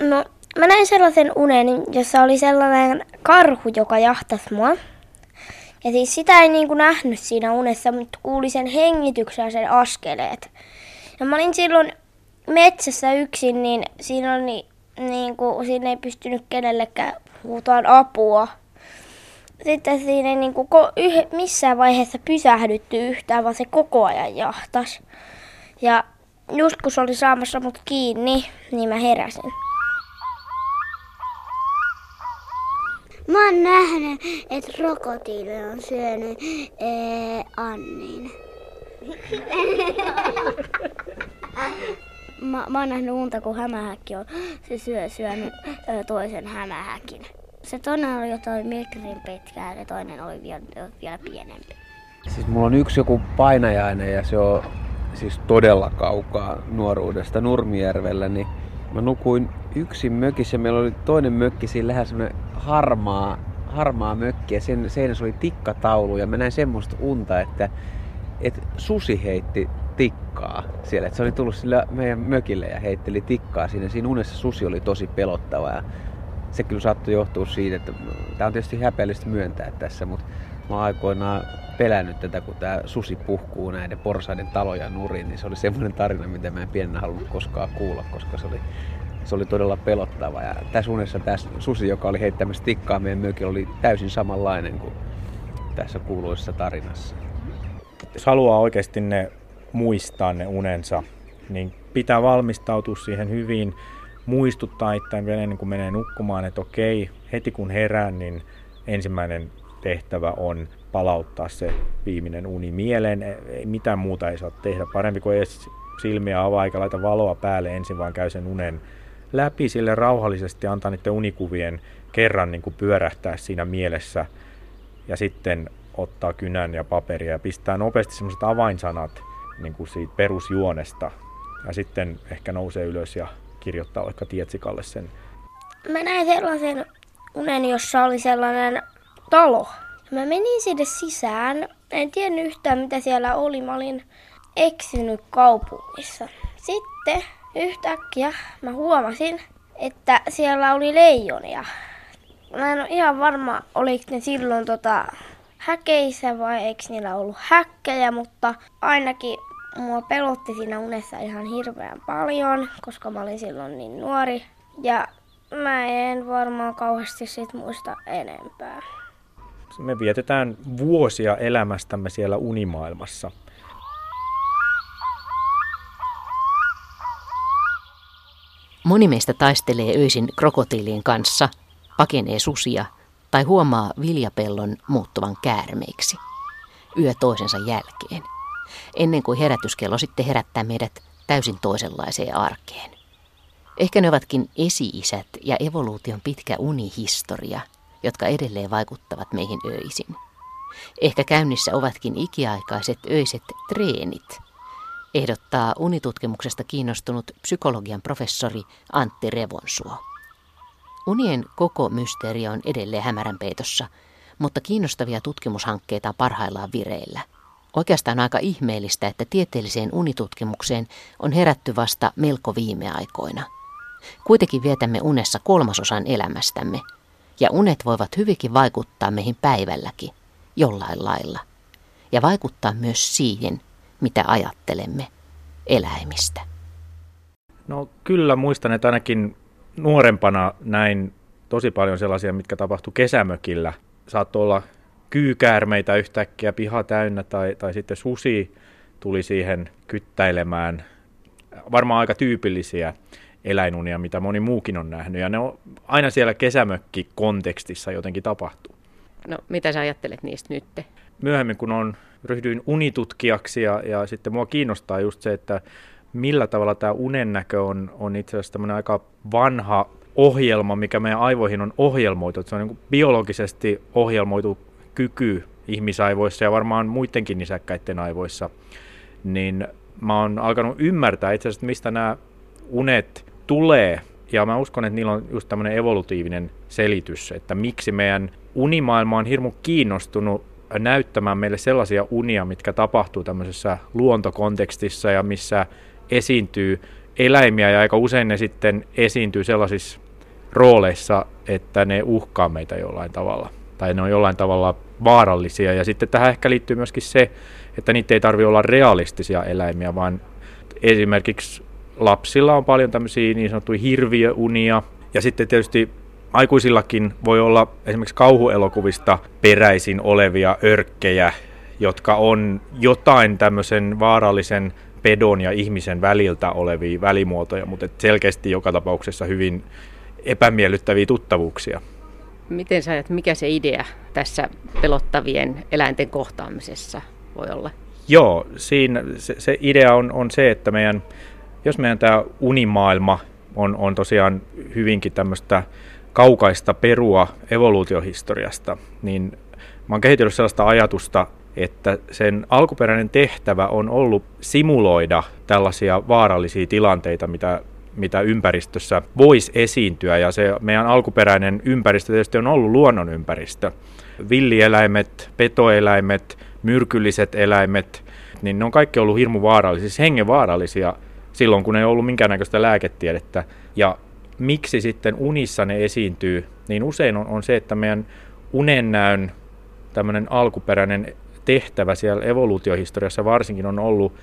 No, mä näin sellaisen unen, jossa oli sellainen karhu, joka jahtasi mua. Ja siis sitä ei niin kuin nähnyt siinä unessa, mutta kuuli sen hengityksen ja sen askeleet. Ja mä olin silloin metsässä yksin, niin siinä oli niin kuin, siinä ei pystynyt kenellekään huutaan apua. Sitten siinä ei niin kuin, yh, missään vaiheessa pysähdytty yhtään, vaan se koko ajan jahtas. Ja just kun se oli saamassa mut kiinni, niin mä heräsin. Mä oon nähnyt, että krokotiili on syönyt ee, Annin. mä, mä oon nähnyt unta, kun hämähäkki on se syö, syönyt ö, toisen hämähäkin. Se toinen oli jotain metrin pitkää ja toinen oli vielä, vielä pienempi. Siis mulla on yksi joku painajainen ja se on siis todella kaukaa nuoruudesta Nurmijärvellä, niin mä nukuin yksin mökissä. Meillä oli toinen mökki, siinä lähes semmoinen harmaa, harmaa mökki ja sen seinässä oli tikkataulu ja mä näin semmoista unta, että, että susi heitti tikkaa siellä. Että se oli tullut sillä meidän mökille ja heitteli tikkaa siinä. Siinä unessa susi oli tosi pelottava ja se kyllä saattoi johtua siitä, että tämä on tietysti häpeällistä myöntää tässä, mutta mä oon aikoinaan pelännyt tätä, kun tämä susi puhkuu näiden porsaiden taloja nurin, niin se oli semmoinen tarina, mitä mä en pienenä halunnut koskaan kuulla, koska se oli, se oli todella pelottava. Ja tässä unessa tämä susi, joka oli heittämässä tikkaa meidän mökillä, oli täysin samanlainen kuin tässä kuuluisessa tarinassa. Jos haluaa oikeasti ne muistaa ne unensa, niin pitää valmistautua siihen hyvin, muistuttaa itseään vielä ennen kuin menee nukkumaan, että okei, heti kun herään, niin ensimmäinen tehtävä on palauttaa se viimeinen uni mieleen. Ei, mitään muuta ei saa tehdä. Parempi kuin edes silmiä avaa eikä laita valoa päälle ensin, vaan käy sen unen läpi sille rauhallisesti antaa niiden unikuvien kerran niin kuin pyörähtää siinä mielessä ja sitten ottaa kynän ja paperia ja pistää nopeasti sellaiset avainsanat niin kuin siitä perusjuonesta ja sitten ehkä nousee ylös ja kirjoittaa vaikka Tietsikalle sen. Mä näin sellaisen unen, jossa oli sellainen talo. Mä menin sinne sisään. En tiennyt yhtään mitä siellä oli. Mä olin eksynyt kaupungissa. Sitten yhtäkkiä mä huomasin, että siellä oli leijonia. Mä en ole ihan varma, oliko ne silloin tota häkeissä vai eikö niillä ollut häkkejä, mutta ainakin mua pelotti siinä unessa ihan hirveän paljon, koska mä olin silloin niin nuori. Ja mä en varmaan kauheasti sit muista enempää. Me vietetään vuosia elämästämme siellä unimaailmassa. Moni meistä taistelee öisin krokotiilien kanssa, pakenee susia tai huomaa viljapellon muuttuvan käärmeiksi yö toisensa jälkeen, ennen kuin herätyskello sitten herättää meidät täysin toisenlaiseen arkeen. Ehkä ne ovatkin esi-isät ja evoluution pitkä unihistoria, jotka edelleen vaikuttavat meihin öisin. Ehkä käynnissä ovatkin ikiaikaiset öiset treenit, ehdottaa unitutkimuksesta kiinnostunut psykologian professori Antti Revonsuo. Unien koko mysteeri on edelleen hämärän peitossa, mutta kiinnostavia tutkimushankkeita on parhaillaan vireillä. Oikeastaan aika ihmeellistä, että tieteelliseen unitutkimukseen on herätty vasta melko viime aikoina. Kuitenkin vietämme unessa kolmasosan elämästämme, ja unet voivat hyvinkin vaikuttaa meihin päivälläkin, jollain lailla, ja vaikuttaa myös siihen, mitä ajattelemme eläimistä. No kyllä muistan, että ainakin nuorempana näin tosi paljon sellaisia, mitkä tapahtui kesämökillä. Saattoi olla kyykäärmeitä yhtäkkiä piha täynnä tai, tai sitten susi tuli siihen kyttäilemään. Varmaan aika tyypillisiä eläinunia, mitä moni muukin on nähnyt. Ja ne on aina siellä kesämökki-kontekstissa jotenkin tapahtuu. No, mitä sä ajattelet niistä nyt? Myöhemmin, kun on, ryhdyin unitutkijaksi ja, ja sitten mua kiinnostaa just se, että millä tavalla tämä unennäkö on, on itse asiassa tämmöinen aika vanha ohjelma, mikä meidän aivoihin on ohjelmoitu. Se on niin biologisesti ohjelmoitu kyky ihmisaivoissa ja varmaan muidenkin nisäkkäiden aivoissa. Niin mä oon alkanut ymmärtää itse asiassa, mistä nämä unet tulee. Ja mä uskon, että niillä on just tämmöinen evolutiivinen selitys, että miksi meidän unimaailma on hirmu kiinnostunut näyttämään meille sellaisia unia, mitkä tapahtuu tämmöisessä luontokontekstissa ja missä esiintyy eläimiä ja aika usein ne sitten esiintyy sellaisissa rooleissa, että ne uhkaa meitä jollain tavalla tai ne on jollain tavalla vaarallisia. Ja sitten tähän ehkä liittyy myöskin se, että niitä ei tarvitse olla realistisia eläimiä, vaan esimerkiksi lapsilla on paljon tämmöisiä niin sanottuja hirviöunia. Ja sitten tietysti aikuisillakin voi olla esimerkiksi kauhuelokuvista peräisin olevia örkkejä, jotka on jotain tämmöisen vaarallisen pedon ja ihmisen väliltä olevia välimuotoja, mutta selkeästi joka tapauksessa hyvin epämiellyttäviä tuttavuuksia. Miten sä ajat, mikä se idea tässä pelottavien eläinten kohtaamisessa voi olla? Joo, siinä se, se idea on, on se, että meidän, jos meidän tämä unimaailma on, on tosiaan hyvinkin tämmöistä kaukaista perua evoluutiohistoriasta, niin mä oon kehitellyt sellaista ajatusta, että sen alkuperäinen tehtävä on ollut simuloida tällaisia vaarallisia tilanteita, mitä mitä ympäristössä voisi esiintyä. Ja se meidän alkuperäinen ympäristö tietysti on ollut luonnonympäristö. Villieläimet, petoeläimet, myrkylliset eläimet, niin ne on kaikki ollut hirmu vaarallisia, siis hengenvaarallisia silloin, kun ei ollut minkäännäköistä lääketiedettä. Ja miksi sitten unissa ne esiintyy, niin usein on, on se, että meidän unennäön tämmöinen alkuperäinen tehtävä siellä evoluutiohistoriassa varsinkin on ollut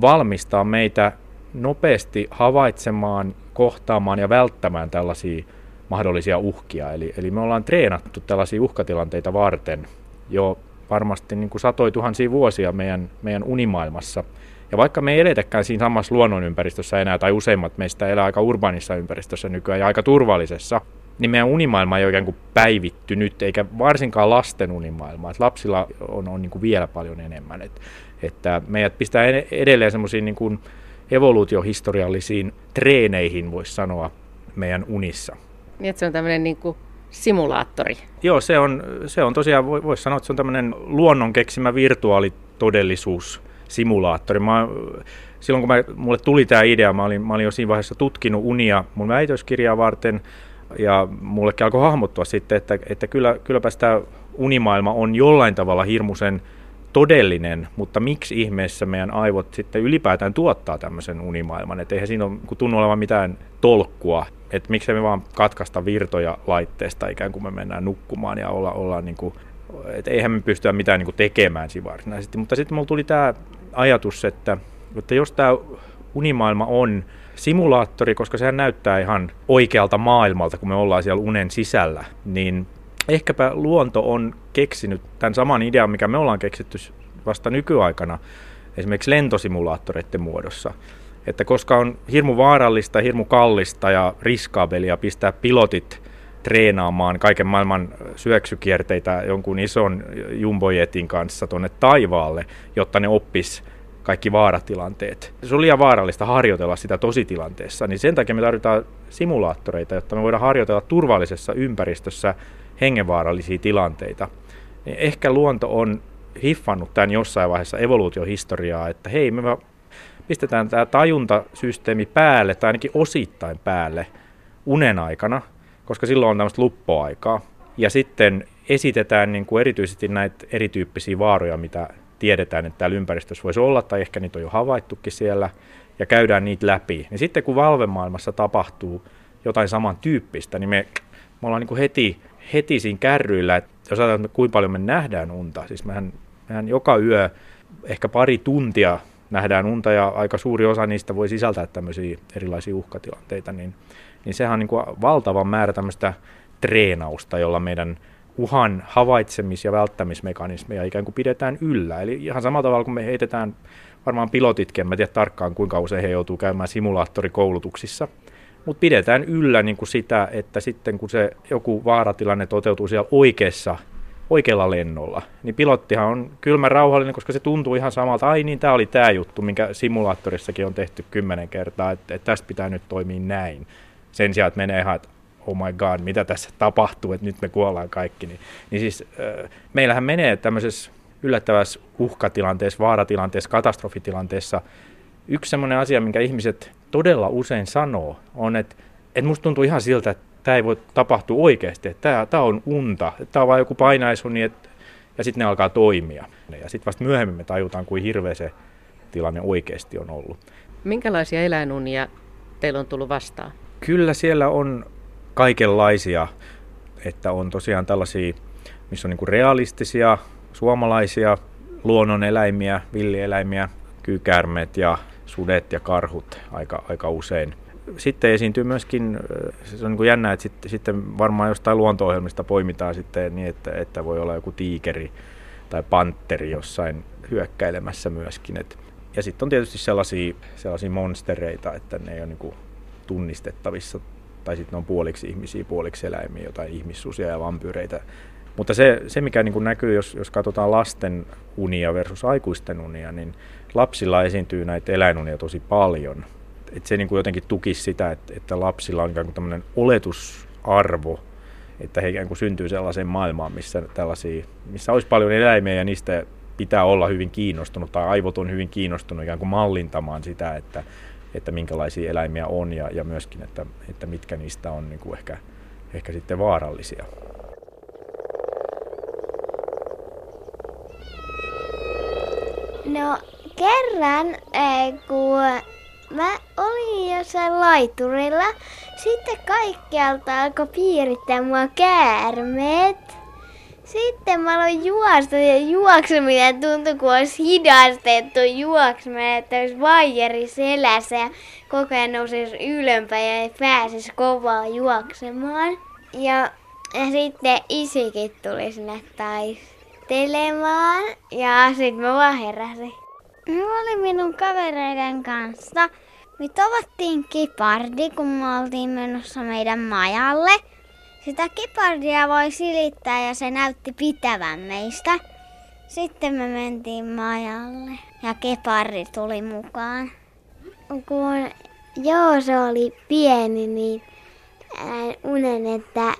valmistaa meitä nopeasti havaitsemaan, kohtaamaan ja välttämään tällaisia mahdollisia uhkia. Eli, eli me ollaan treenattu tällaisia uhkatilanteita varten jo varmasti niin kuin satoi tuhansia vuosia meidän, meidän unimaailmassa. Ja vaikka me ei eletäkään siinä samassa luonnonympäristössä enää, tai useimmat meistä elää aika urbanissa ympäristössä nykyään ja aika turvallisessa, niin meidän unimaailma ei ole ikään kuin päivittynyt, eikä varsinkaan lasten unimaailma. Et lapsilla on, on niin kuin vielä paljon enemmän. Et, että meidät pistää edelleen semmoisiin niin kuin evoluutiohistoriallisiin treeneihin, voisi sanoa, meidän unissa. Niin, että se on tämmöinen niin kuin simulaattori. Joo, se on, se on tosiaan, voisi sanoa, että se on tämmöinen luonnon keksimä virtuaalitodellisuus simulaattori. Mä, silloin kun mä, mulle tuli tämä idea, mä olin, mä olin jo siinä vaiheessa tutkinut unia mun väitöskirjaa varten, ja mullekin alkoi hahmottua sitten, että, että kyllä, kylläpä tämä unimaailma on jollain tavalla hirmuisen todellinen, mutta miksi ihmeessä meidän aivot sitten ylipäätään tuottaa tämmöisen unimaailman, että eihän siinä ole tunnu olevan mitään tolkkua, että miksi me vaan katkaista virtoja laitteesta ikään kuin me mennään nukkumaan ja olla, ollaan niin kuin, että eihän me pystyä mitään niin tekemään siinä varsinaisesti, mutta sitten mulla tuli tämä ajatus, että, että jos tämä unimaailma on simulaattori, koska sehän näyttää ihan oikealta maailmalta, kun me ollaan siellä unen sisällä, niin ehkäpä luonto on keksinyt tämän saman idean, mikä me ollaan keksitty vasta nykyaikana, esimerkiksi lentosimulaattoreiden muodossa. Että koska on hirmu vaarallista, hirmu kallista ja riskaabelia pistää pilotit treenaamaan kaiken maailman syöksykierteitä jonkun ison jumbojetin kanssa tuonne taivaalle, jotta ne oppis kaikki vaaratilanteet. Se on liian vaarallista harjoitella sitä tositilanteessa, niin sen takia me tarvitaan simulaattoreita, jotta me voidaan harjoitella turvallisessa ympäristössä hengenvaarallisia tilanteita. Niin ehkä luonto on hiffannut tämän jossain vaiheessa evoluutiohistoriaa, että hei, me pistetään tämä tajuntasysteemi päälle, tai ainakin osittain päälle, unen aikana, koska silloin on tämmöistä luppoaikaa. Ja sitten esitetään niin kuin erityisesti näitä erityyppisiä vaaroja, mitä tiedetään, että täällä ympäristössä voisi olla, tai ehkä niitä on jo havaittukin siellä, ja käydään niitä läpi. Niin sitten kun valvemaailmassa tapahtuu jotain samantyyppistä, niin me, me ollaan niin kuin heti heti siinä kärryillä, että jos ajatellaan, että kuinka paljon me nähdään unta, siis mehän, mehän joka yö ehkä pari tuntia nähdään unta ja aika suuri osa niistä voi sisältää tämmöisiä erilaisia uhkatilanteita, niin, niin sehän on niin kuin valtava määrä tämmöistä treenausta, jolla meidän uhan havaitsemis- ja välttämismekanismeja ikään kuin pidetään yllä. Eli ihan samalla tavalla kuin me heitetään varmaan pilotitkin, en tiedä tarkkaan kuinka usein he joutuu käymään simulaattorikoulutuksissa, mutta pidetään yllä niin kuin sitä, että sitten kun se joku vaaratilanne toteutuu siellä oikeassa, oikealla lennolla, niin pilottihan on kylmä rauhallinen, koska se tuntuu ihan samalta, ai niin, tämä oli tämä juttu, minkä simulaattorissakin on tehty kymmenen kertaa, että, että tästä pitää nyt toimia näin. Sen sijaan, että menee ihan, että oh my god, mitä tässä tapahtuu, että nyt me kuollaan kaikki. Niin, niin siis äh, meillähän menee tämmöisessä yllättävässä uhkatilanteessa, vaaratilanteessa, katastrofitilanteessa yksi semmoinen asia, minkä ihmiset todella usein sanoo, on, että, että musta tuntuu ihan siltä, että tämä ei voi tapahtua oikeasti, että tämä, tämä on unta, tämä on vain joku painaisuni, että, ja sitten ne alkaa toimia. Ja sitten vasta myöhemmin me tajutaan, kuin hirveä se tilanne oikeasti on ollut. Minkälaisia eläinunia teillä on tullut vastaan? Kyllä siellä on kaikenlaisia, että on tosiaan tällaisia, missä on niin realistisia suomalaisia luonnoneläimiä, villieläimiä, kyykärmet ja sudet ja karhut aika, aika usein. Sitten esiintyy myöskin, se on niin kuin jännä, että sitten, sitten varmaan jostain luonto-ohjelmista poimitaan sitten niin, että, että voi olla joku tiikeri tai panteri jossain hyökkäilemässä myöskin. Et, ja sitten on tietysti sellaisia, sellaisia monstereita, että ne ei ole niin kuin tunnistettavissa, tai sitten ne on puoliksi ihmisiä, puoliksi eläimiä, jotain ihmissusia ja vampyyreitä. Mutta se, se mikä niin kuin näkyy, jos, jos katsotaan lasten unia versus aikuisten unia, niin lapsilla esiintyy näitä eläinunia tosi paljon. Et se niin kuin jotenkin tukisi sitä, että, että lapsilla on ikään kuin tämmöinen oletusarvo, että he ikään kuin syntyy sellaiseen maailmaan, missä, tällaisia, missä olisi paljon eläimiä ja niistä pitää olla hyvin kiinnostunut tai aivot on hyvin kiinnostunut ikään kuin mallintamaan sitä, että, että minkälaisia eläimiä on ja, ja myöskin, että, että mitkä niistä on niin kuin ehkä, ehkä sitten vaarallisia. No kerran, eh, kun mä olin jossain laiturilla, sitten kaikkialta alkoi piirittää mua käärmeet. Sitten mä aloin juosta ja juokseminen tuntui, kun olisi hidastettu juokseminen, että olisi vaijeri selässä ja koko ajan nousisi ylömpäin ja ei pääsisi kovaa juoksemaan. Ja, ja sitten isikin tuli sinne taistelemaan ja sitten mä vaan heräsin. Mä olin minun kavereiden kanssa. Me tavattiin kipardi, kun me oltiin menossa meidän majalle. Sitä kipardia voi silittää ja se näytti pitävän meistä. Sitten me mentiin majalle ja keparri tuli mukaan. Kun joo, se oli pieni, niin unen, että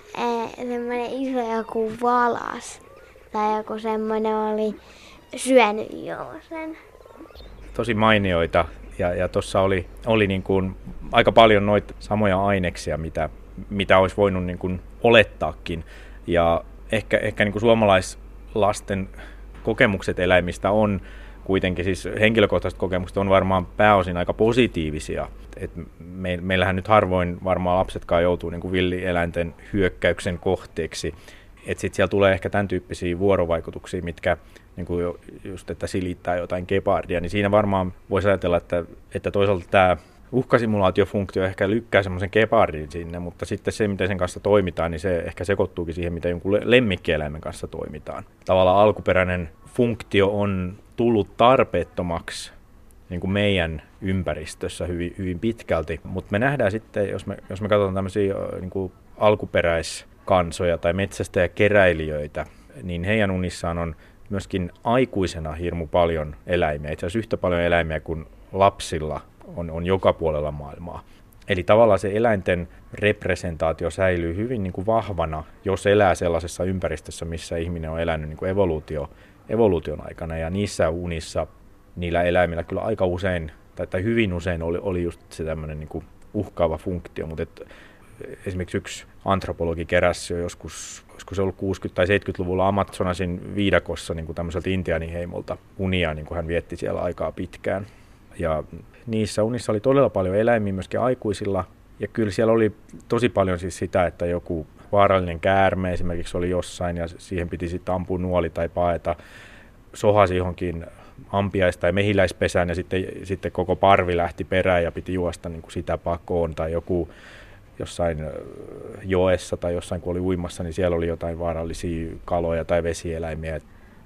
semmoinen iso joku valas tai joku semmoinen oli syönyt jo sen. Tosi mainioita ja, ja tuossa oli, oli niin kuin aika paljon noita samoja aineksia, mitä, mitä olisi voinut niin kuin olettaakin. Ja ehkä, ehkä niin kuin suomalaislasten kokemukset eläimistä on kuitenkin, siis henkilökohtaiset kokemukset on varmaan pääosin aika positiivisia. Et me, meillähän nyt harvoin varmaan lapsetkaan joutuu niin kuin villieläinten hyökkäyksen kohteeksi. Että sitten siellä tulee ehkä tämän tyyppisiä vuorovaikutuksia, mitkä niin kuin just, että silittää jotain gepardia, niin siinä varmaan voisi ajatella, että, että toisaalta tämä uhkasimulaatiofunktio ehkä lykkää semmoisen gepardin sinne, mutta sitten se, miten sen kanssa toimitaan, niin se ehkä sekoittuukin siihen, miten jonkun lemmikkieläimen kanssa toimitaan. Tavallaan alkuperäinen funktio on tullut tarpeettomaksi niin kuin meidän ympäristössä hyvin, hyvin pitkälti, mutta me nähdään sitten, jos me, jos me katsotaan tämmöisiä niin kuin alkuperäiskansoja tai metsästäjäkeräilijöitä, niin heidän unissaan on myöskin aikuisena hirmu paljon eläimiä, itse asiassa yhtä paljon eläimiä kuin lapsilla on, on joka puolella maailmaa. Eli tavallaan se eläinten representaatio säilyy hyvin niin kuin vahvana, jos elää sellaisessa ympäristössä, missä ihminen on elänyt niin kuin evoluutio, evoluution aikana. Ja niissä unissa niillä eläimillä kyllä aika usein, tai, tai hyvin usein oli, oli just se tämmöinen niin kuin uhkaava funktio. Mutta et, esimerkiksi yksi antropologi keräsi jo joskus, olisiko se ollut 60- tai 70-luvulla Amazonasin viidakossa niin kuin tämmöiseltä intiaaniheimolta unia, niin kuin hän vietti siellä aikaa pitkään. Ja niissä unissa oli todella paljon eläimiä myöskin aikuisilla. Ja kyllä siellä oli tosi paljon siis sitä, että joku vaarallinen käärme esimerkiksi oli jossain ja siihen piti sitten ampua nuoli tai paeta. Sohasi johonkin ampiais- tai mehiläispesään ja sitten, sitten koko parvi lähti perään ja piti juosta niin kuin sitä pakoon. Tai joku jossain joessa tai jossain kun oli uimassa, niin siellä oli jotain vaarallisia kaloja tai vesieläimiä.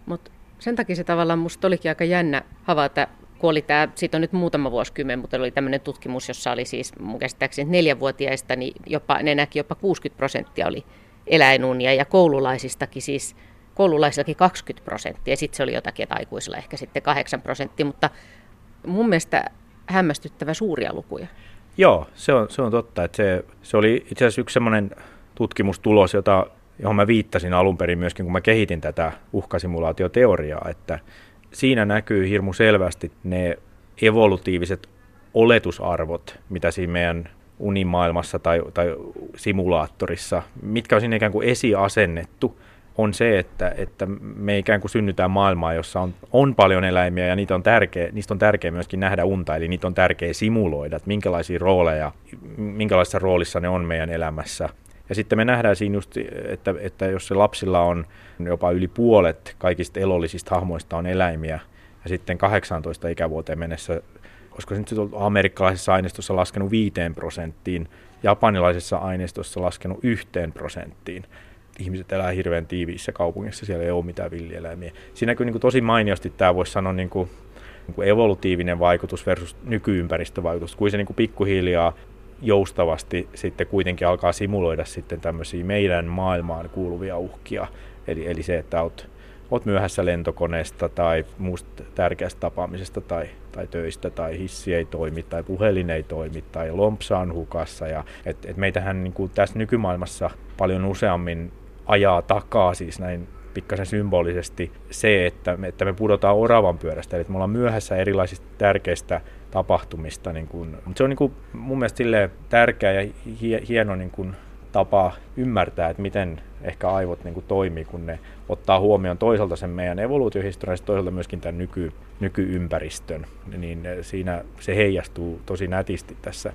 Mutta sen takia se tavallaan musta olikin aika jännä havaita kun oli tämä, siitä on nyt muutama vuosikymmen, mutta oli tämmöinen tutkimus, jossa oli siis mun käsittääkseni neljänvuotiaista, niin jopa, ne näki jopa 60 prosenttia oli eläinunia ja koululaisistakin siis koululaisillakin 20 prosenttia, sitten se oli jotakin, että aikuisilla ehkä sitten 8 prosenttia, mutta mun mielestä hämmästyttävä suuria lukuja. Joo, se on, se on totta. Että se, se oli itse asiassa yksi semmoinen tutkimustulos, jota, johon mä viittasin alun perin myöskin, kun mä kehitin tätä uhkasimulaatioteoriaa, että siinä näkyy hirmu selvästi ne evolutiiviset oletusarvot, mitä siinä meidän unimaailmassa tai, tai simulaattorissa, mitkä on sinne ikään kuin esiasennettu, on se, että, että me ikään kuin synnytään maailmaa, jossa on, on paljon eläimiä ja niitä on tärkeä, niistä on tärkeää myöskin nähdä unta, eli niitä on tärkeää simuloida, että minkälaisia rooleja, minkälaisessa roolissa ne on meidän elämässä. Ja sitten me nähdään siinä just, että, että jos se lapsilla on jopa yli puolet kaikista elollisista hahmoista on eläimiä, ja sitten 18 ikävuoteen mennessä, olisiko se nyt amerikkalaisessa aineistossa laskenut 5 prosenttiin, japanilaisessa aineistossa laskenut yhteen prosenttiin. Ihmiset elää hirveän tiiviissä kaupungissa, siellä ei ole mitään villieläimiä. Siinä näkyy niin kuin tosi mainiosti tämä voisi sanoa niin kuin, niin kuin evolutiivinen vaikutus versus nykyympäristövaikutus, kuin se niin kuin pikkuhiljaa joustavasti sitten kuitenkin alkaa simuloida sitten tämmöisiä meidän maailmaan kuuluvia uhkia. Eli, eli se, että olet, olet myöhässä lentokoneesta tai muusta tärkeästä tapaamisesta tai, tai töistä tai hissi ei toimi tai puhelin ei toimi tai lompsa on hukassa. Ja, et, et meitähän niin kuin tässä nykymaailmassa paljon useammin ajaa takaa siis näin pikkasen symbolisesti se, että me, että me pudotaan oravan pyörästä, eli että me ollaan myöhässä erilaisista tärkeistä tapahtumista. Niin kun, mutta se on niin kuin mun mielestä tärkeä ja hieno niin kun tapa ymmärtää, että miten ehkä aivot niin kuin toimii, kun ne ottaa huomioon toisaalta sen meidän evoluutiohistorian toisaalta myöskin tämän nyky, nykyympäristön. Niin siinä se heijastuu tosi nätisti tässä,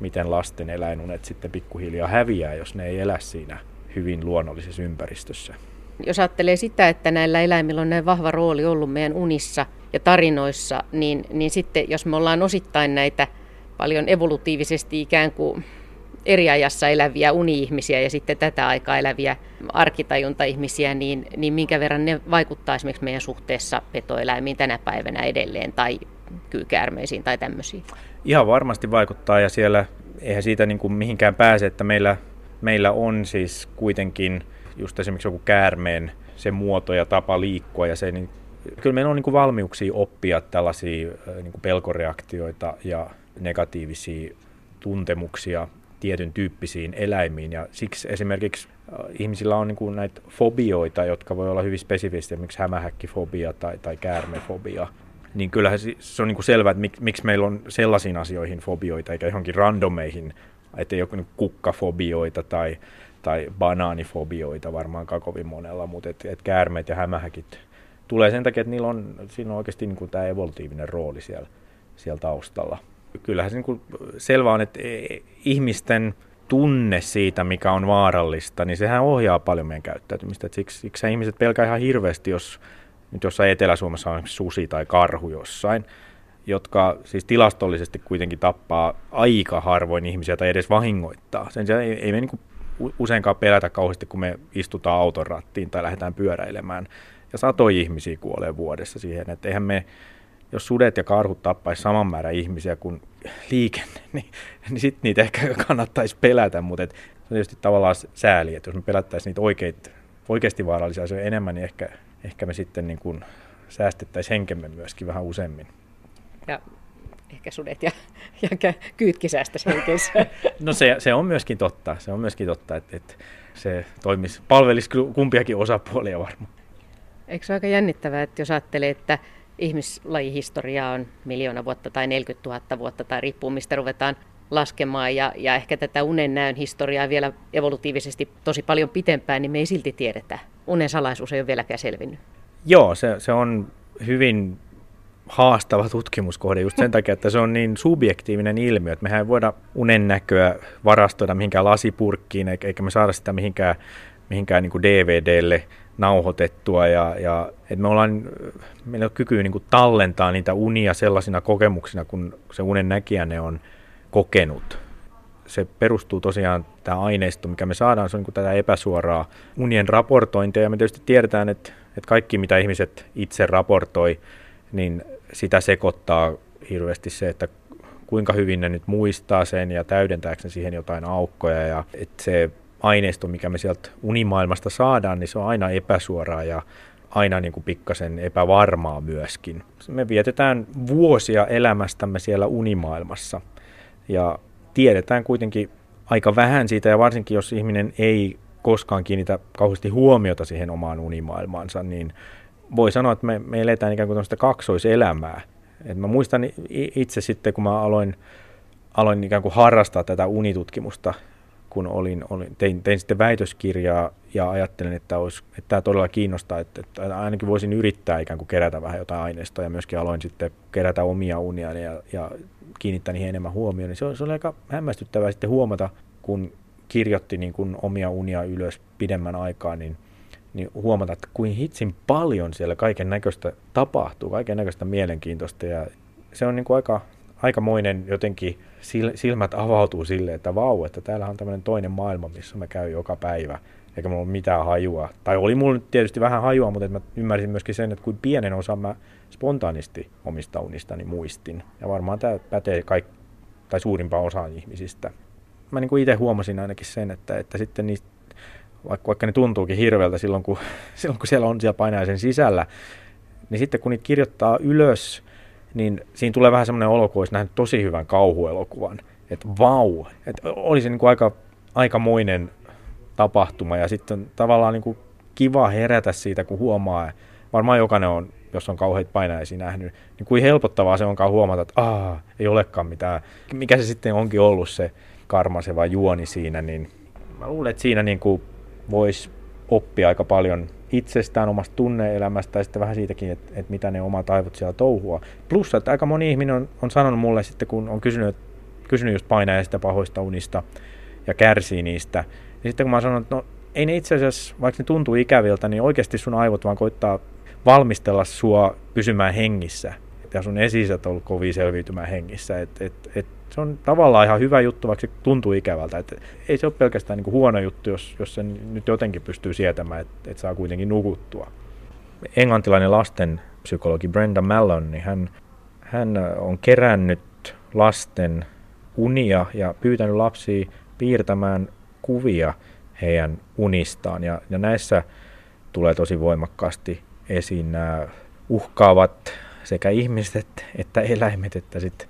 miten lasten eläinunet sitten pikkuhiljaa häviää, jos ne ei elä siinä hyvin luonnollisessa ympäristössä. Jos ajattelee sitä, että näillä eläimillä on näin vahva rooli ollut meidän unissa ja tarinoissa, niin, niin sitten jos me ollaan osittain näitä paljon evolutiivisesti ikään kuin eri ajassa eläviä uni-ihmisiä ja sitten tätä aikaa eläviä arkitajunta-ihmisiä, niin, niin minkä verran ne vaikuttaa esimerkiksi meidän suhteessa petoeläimiin tänä päivänä edelleen tai kyykäärmeisiin tai tämmöisiin? Ihan varmasti vaikuttaa ja siellä eihän siitä niin kuin mihinkään pääse, että meillä, meillä on siis kuitenkin just esimerkiksi joku käärmeen se muoto ja tapa liikkua ja se, niin kyllä meillä on niin kuin valmiuksia oppia tällaisia niin kuin pelkoreaktioita ja negatiivisia tuntemuksia tietyn tyyppisiin eläimiin. Ja siksi esimerkiksi ihmisillä on niin kuin näitä fobioita, jotka voi olla hyvin spesifisti, esimerkiksi hämähäkkifobia tai, tai käärmefobia. Niin kyllähän se on niin kuin selvää, että mik, miksi meillä on sellaisiin asioihin fobioita, eikä johonkin randomeihin, että ei ole niin kukkafobioita tai, tai banaanifobioita varmaan kovin monella, mutta et, et käärmeet ja hämähäkit tulee sen takia, että niillä on, siinä on oikeasti niin kuin tämä evolutiivinen rooli siellä, siellä taustalla. Kyllähän se niin kuin selvä on, että e, ihmisten tunne siitä, mikä on vaarallista, niin sehän ohjaa paljon meidän käyttäytymistä. Et siksi, siksi ihmiset pelkää ihan hirveästi, jos nyt jossain Etelä-Suomessa on susi tai karhu jossain, jotka siis tilastollisesti kuitenkin tappaa aika harvoin ihmisiä tai edes vahingoittaa. Sen sijaan ei, ei me niin useinkaan pelätä kauheasti, kun me istutaan auton rattiin tai lähdetään pyöräilemään ja satoja ihmisiä kuolee vuodessa siihen, että eihän me, jos sudet ja karhut tappaisi saman määrän ihmisiä kuin liikenne, niin, niin sitten niitä ehkä kannattaisi pelätä, mutta et, se on tietysti tavallaan sääli, että jos me pelättäisiin niitä oikeit, oikeasti vaarallisia asioita enemmän, niin ehkä, ehkä me sitten niin kuin säästettäisiin henkemme myöskin vähän useammin. Ja ehkä sudet ja, ja kyytkin säästäisi henkensä. no se, se on myöskin totta, se on myöskin totta, että, että se toimisi, palvelisi kumpiakin osapuolia varmaan. Eikö se ole aika jännittävää, että jos ajattelee, että ihmislajihistoria on miljoona vuotta tai 40 000 vuotta tai riippuu mistä ruvetaan laskemaan ja, ja ehkä tätä unen näön historiaa vielä evolutiivisesti tosi paljon pitempään, niin me ei silti tiedetä. Unen salaisuus ei ole vieläkään selvinnyt. Joo, se, se on hyvin haastava tutkimuskohde just sen takia, että se on niin subjektiivinen ilmiö, että mehän ei voida unen näköä varastoida mihinkään lasipurkkiin, eikä me saada sitä mihinkään, mihinkään niin kuin DVDlle nauhoitettua ja, ja että me ollaan, meillä on kyky niin kuin tallentaa niitä unia sellaisina kokemuksina, kun se unen näkijä ne on kokenut. Se perustuu tosiaan tämä aineisto, mikä me saadaan, se on niin kuin tätä epäsuoraa unien raportointia ja me tietysti tiedetään, että, että kaikki mitä ihmiset itse raportoi, niin sitä sekoittaa hirveästi se, että kuinka hyvin ne nyt muistaa sen ja täydentääkö siihen jotain aukkoja ja että se aineisto, mikä me sieltä unimaailmasta saadaan, niin se on aina epäsuoraa ja aina niin kuin pikkasen epävarmaa myöskin. Me vietetään vuosia elämästämme siellä unimaailmassa ja tiedetään kuitenkin aika vähän siitä ja varsinkin jos ihminen ei koskaan kiinnitä kauheasti huomiota siihen omaan unimaailmaansa, niin voi sanoa, että me, me eletään ikään kuin kaksoiselämää. Et mä muistan itse sitten, kun mä aloin, aloin ikään kuin harrastaa tätä unitutkimusta kun olin, olin tein, tein sitten väitöskirjaa ja ajattelin, että, olisi, että tämä todella kiinnostaa, että, että ainakin voisin yrittää ikään kuin kerätä vähän jotain aineistoa ja myöskin aloin sitten kerätä omia unia ja, ja kiinnittää niihin enemmän huomioon, niin se oli, se oli aika hämmästyttävää sitten huomata, kun kirjoitti niin kuin omia unia ylös pidemmän aikaa, niin, niin huomata, että kuin hitsin paljon siellä kaiken näköistä tapahtuu, kaiken näköistä mielenkiintoista. Ja se on niin kuin aika, aikamoinen jotenkin silmät avautuu sille, että vau, että täällä on tämmöinen toinen maailma, missä mä käyn joka päivä, eikä mulla ole mitään hajua. Tai oli mulla nyt tietysti vähän hajua, mutta mä ymmärsin myöskin sen, että kuin pienen osan mä spontaanisti omista unistani muistin. Ja varmaan tämä pätee kaik- tai suurimpaan osaan ihmisistä. Mä niin kuin itse huomasin ainakin sen, että, että sitten niistä, vaikka, vaikka ne tuntuukin hirveältä silloin kun, silloin, kun siellä on siellä painajaisen sisällä, niin sitten kun niitä kirjoittaa ylös, niin siinä tulee vähän semmoinen olo, kun olisi nähnyt tosi hyvän kauhuelokuvan. Että vau, että olisi niin kuin aika, aikamoinen tapahtuma ja sitten tavallaan niin kuin kiva herätä siitä, kun huomaa, varmaan jokainen on, jos on kauheita painajaisia nähnyt, niin kuin helpottavaa se onkaan huomata, että Aa, ei olekaan mitään, mikä se sitten onkin ollut se karmaseva juoni siinä, niin mä luulen, että siinä niin kuin voisi oppia aika paljon itsestään, omasta tunneelämästä ja sitten vähän siitäkin, että, että mitä ne omat aivot siellä touhua. Plus, että aika moni ihminen on, on sanonut mulle sitten, kun on kysynyt, kysynyt just painajaisista pahoista unista ja kärsii niistä, niin sitten kun mä sanon, että no ei ne itse asiassa, vaikka ne tuntuu ikäviltä, niin oikeasti sun aivot vaan koittaa valmistella sua pysymään hengissä. Ja sun esi on ollut kovin selviytymään hengissä. Et, et, et, se on tavallaan ihan hyvä juttu, vaikka se tuntuu ikävältä. Et ei se ole pelkästään niin kuin huono juttu, jos, jos sen nyt jotenkin pystyy sietämään, että et saa kuitenkin nukuttua. Englantilainen lasten psykologi Brenda Mallon, niin hän, hän on kerännyt lasten unia ja pyytänyt lapsia piirtämään kuvia heidän unistaan. Ja, ja näissä tulee tosi voimakkaasti esiin nämä uhkaavat sekä ihmiset että eläimet, että sitten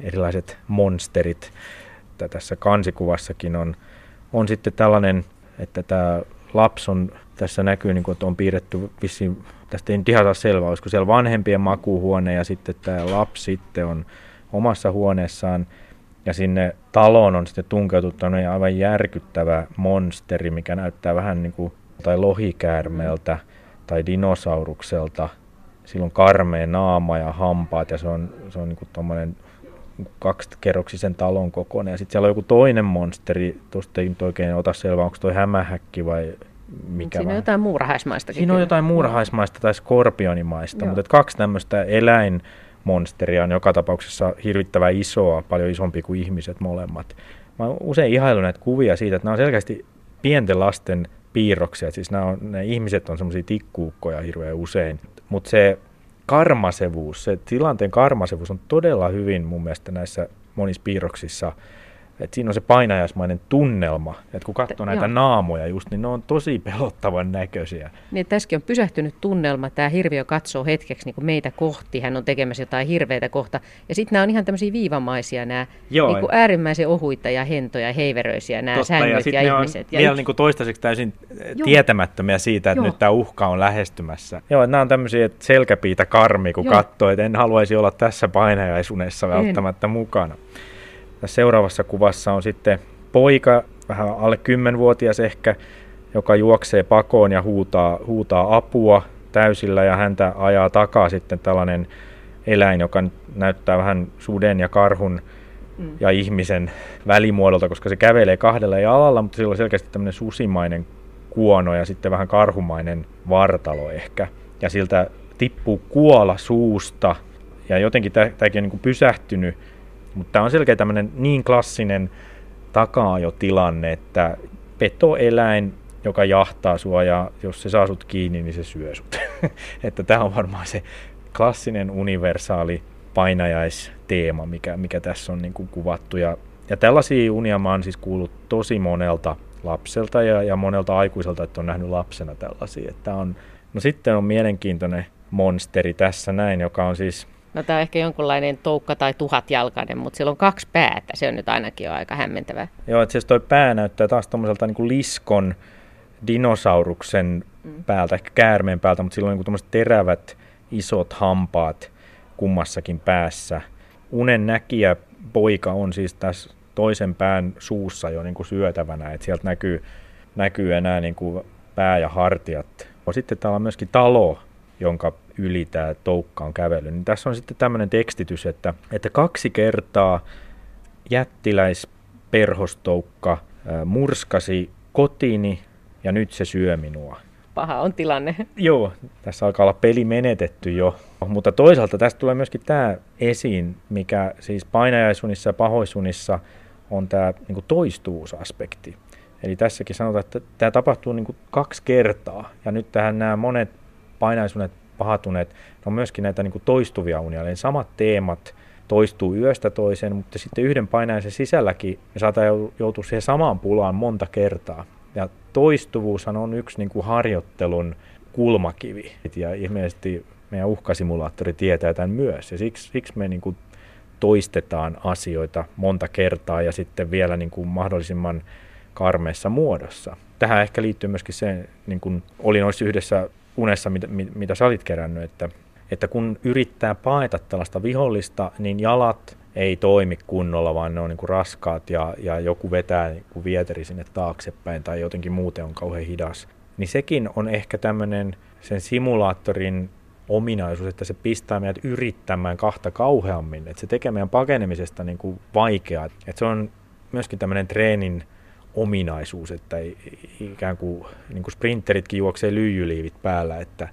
erilaiset monsterit. Tässä kansikuvassakin on, on sitten tällainen, että tämä lapsi on, tässä näkyy, niin kuin, että on piirretty vissiin, tästä ei nyt ihan saa selvää, olisiko siellä vanhempien makuuhuone ja sitten tämä lapsi sitten on omassa huoneessaan ja sinne taloon on sitten tunkeutunut aivan järkyttävä monsteri, mikä näyttää vähän niin kuin tai lohikäärmeeltä tai dinosaurukselta. Sillä on karmea naama ja hampaat ja se on, se on niin kuin kaksikerroksisen talon kokoinen. Ja sitten siellä on joku toinen monsteri, tuosta ei nyt oikein ota selvää, onko toi hämähäkki vai mikä Siinä on jotain muurahaismaista. Siinä on jotain muurahaismaista tai skorpionimaista, Joo. mutta kaksi tämmöistä eläin monsteria on joka tapauksessa hirvittävän isoa, paljon isompi kuin ihmiset molemmat. Mä oon usein ihaillut näitä kuvia siitä, että nämä on selkeästi pienten lasten piirroksia. Siis nämä on, ne ihmiset on semmoisia tikkuukkoja hirveän usein. Mutta se karmasevuus, se tilanteen karmasevuus on todella hyvin mun mielestä näissä monissa piirroksissa – et siinä on se painajaismainen tunnelma, että kun katsoo näitä Joo. naamoja just, niin ne on tosi pelottavan näköisiä. Niin, tässäkin on pysähtynyt tunnelma, tämä hirviö katsoo hetkeksi niin kuin meitä kohti, hän on tekemässä jotain hirveitä kohta. Ja sitten nämä on ihan tämmöisiä viivamaisia, nämä Joo, niin kuin äärimmäisen ohuita ja hentoja, heiveröisiä, nämä Totta, sängyt ja, ja ihmiset. ja vielä yksi... niin kuin toistaiseksi täysin Joo. tietämättömiä siitä, että Joo. nyt tämä uhka on lähestymässä. Joo, nämä on tämmöisiä selkäpiitä karmi, kun katsoo, että en haluaisi olla tässä painajaisunessa välttämättä en. mukana. Tässä seuraavassa kuvassa on sitten poika, vähän alle 10-vuotias ehkä, joka juoksee pakoon ja huutaa, huutaa apua täysillä ja häntä ajaa takaa sitten tällainen eläin, joka näyttää vähän suden ja karhun mm. ja ihmisen välimuodolta, koska se kävelee kahdella jalalla, mutta sillä on selkeästi tämmöinen susimainen kuono ja sitten vähän karhumainen vartalo ehkä. Ja siltä tippuu kuola suusta ja jotenkin tämäkin on niin pysähtynyt mutta tämä on selkeä tämmöinen niin klassinen takaa jo tilanne, että petoeläin, joka jahtaa sua ja jos se saa sut kiinni, niin se syö sut. että tämä on varmaan se klassinen universaali painajaisteema, mikä, mikä tässä on niin kuin kuvattu. Ja, ja tällaisia unia mä oon siis kuullut tosi monelta lapselta ja, ja monelta aikuiselta, että on nähnyt lapsena tällaisia. Että on, no sitten on mielenkiintoinen monsteri tässä näin, joka on siis No tämä on ehkä jonkunlainen toukka tai tuhatjalkainen, mutta sillä on kaksi päätä. Se on nyt ainakin jo aika hämmentävää. Joo, että siis toi pää näyttää taas tuommoiselta niin liskon dinosauruksen mm. päältä, ehkä käärmeen päältä, mutta sillä on niin terävät isot hampaat kummassakin päässä. Unen näkijä poika on siis tässä toisen pään suussa jo niin kuin syötävänä, että sieltä näkyy, näkyy enää niin kuin pää ja hartiat. Sitten täällä on myöskin talo, jonka yli tämä toukka on kävellyt. Niin tässä on sitten tämmöinen tekstitys, että, että kaksi kertaa jättiläisperhostoukka murskasi kotini ja nyt se syö minua. Paha on tilanne. Joo, tässä alkaa olla peli menetetty jo. Mutta toisaalta tästä tulee myöskin tämä esiin, mikä siis painajaisunissa ja pahoisunissa on tämä niin toistuvuusaspekti. Eli tässäkin sanotaan, että tämä tapahtuu niin kaksi kertaa. Ja nyt tähän nämä monet painaisunet, pahatuneet, ne on myöskin näitä niin kuin toistuvia unia. Eli samat teemat toistuu yöstä toiseen, mutta sitten yhden painajaisen sisälläkin me saattaa joutua siihen samaan pulaan monta kertaa. Ja toistuvuushan on yksi niin kuin harjoittelun kulmakivi. Ja ilmeisesti meidän uhkasimulaattori tietää tämän myös. Ja siksi, siksi me niin kuin toistetaan asioita monta kertaa ja sitten vielä niin kuin mahdollisimman karmeessa muodossa. Tähän ehkä liittyy myöskin se, niin kuin oli noissa yhdessä unessa, mitä, mitä sä olit kerännyt, että, että kun yrittää paeta tällaista vihollista, niin jalat ei toimi kunnolla, vaan ne on niin kuin raskaat ja, ja joku vetää niin kuin vieteri sinne taaksepäin tai jotenkin muuten on kauhean hidas. Niin sekin on ehkä tämmöinen sen simulaattorin ominaisuus, että se pistää meidät yrittämään kahta kauheammin, että se tekee meidän pakenemisesta niin kuin vaikeaa. Että se on myöskin tämmöinen treenin ominaisuus, että ikään kuin, niin kuin sprinteritkin juoksee lyijyliivit päällä, että,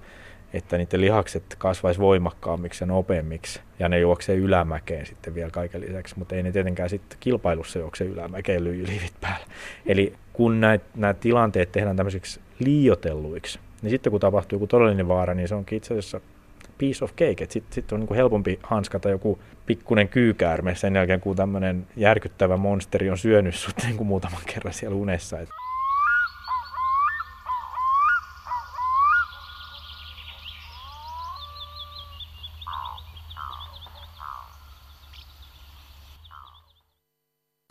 että niiden lihakset kasvaisi voimakkaammiksi ja nopeammiksi ja ne juoksee ylämäkeen sitten vielä kaiken lisäksi, mutta ei ne tietenkään sitten kilpailussa juokse ylämäkeen lyijyliivit päällä. Eli kun näitä, nämä tilanteet tehdään tämmöisiksi liiotelluiksi, niin sitten kun tapahtuu joku todellinen vaara, niin se onkin itse asiassa piece of cake. Sitten sit on niin kuin helpompi hanskata joku pikkunen kyykäärme sen jälkeen, kun tämmöinen järkyttävä monsteri on syönyt sut niin kuin muutaman kerran siellä unessa. Et